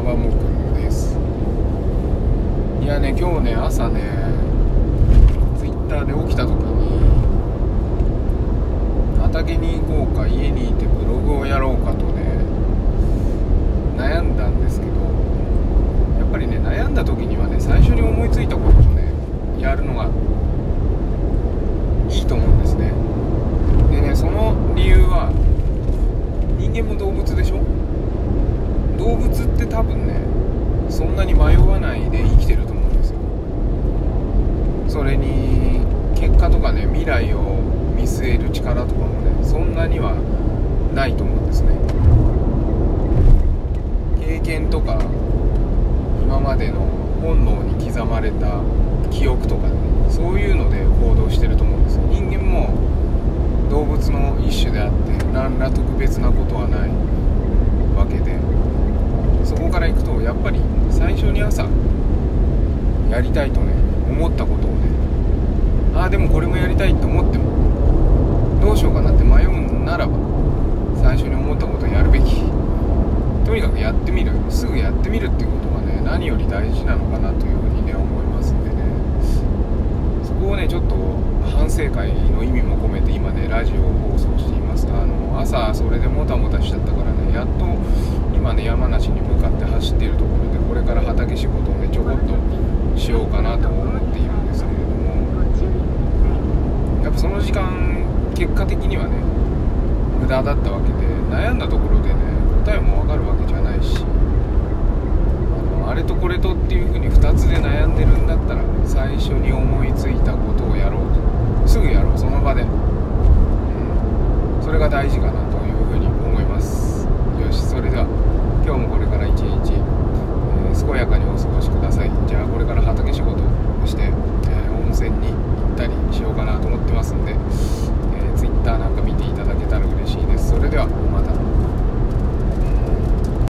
はもくです。いやね今日ね朝ねツイッターで起きた時に畑に行こうか家にいてブログをやろうかとね悩んだんですけどやっぱりね悩んだ時にはね最初に思いついたことをねやるのがいいと思うんですねでねその理由は人間も動物でしょ動物って多分ねそんなに迷わないで生きてると思うんですよ。それに結果とかね未来を見据える力とかもねそんなにはないと思うんですね。経験とか今までの本能に刻まれた記憶とかねそういうので行動してると思うんですよ。人間も動物の一種であって何ら特別なことはないわけでそこからいくとやっぱり最初に朝やりたいとね思ったことをね。ああでもこれもやりたいと思ってもどうしようかなって迷うならば最初に思ったことをやるべき。とにかくやってみる。すぐやってみるっていうことがね何より大事なのかなというふうにね思いますんでね。そこをねちょっと反省会の意味も込めて今ねラジオを放送しています。あの朝それでもたもたしちゃったからその時間結果的にはね無駄だったわけで悩んだところでね答えも分かるわけじゃないしあのあれとこれとっていうふうに2つで悩んでる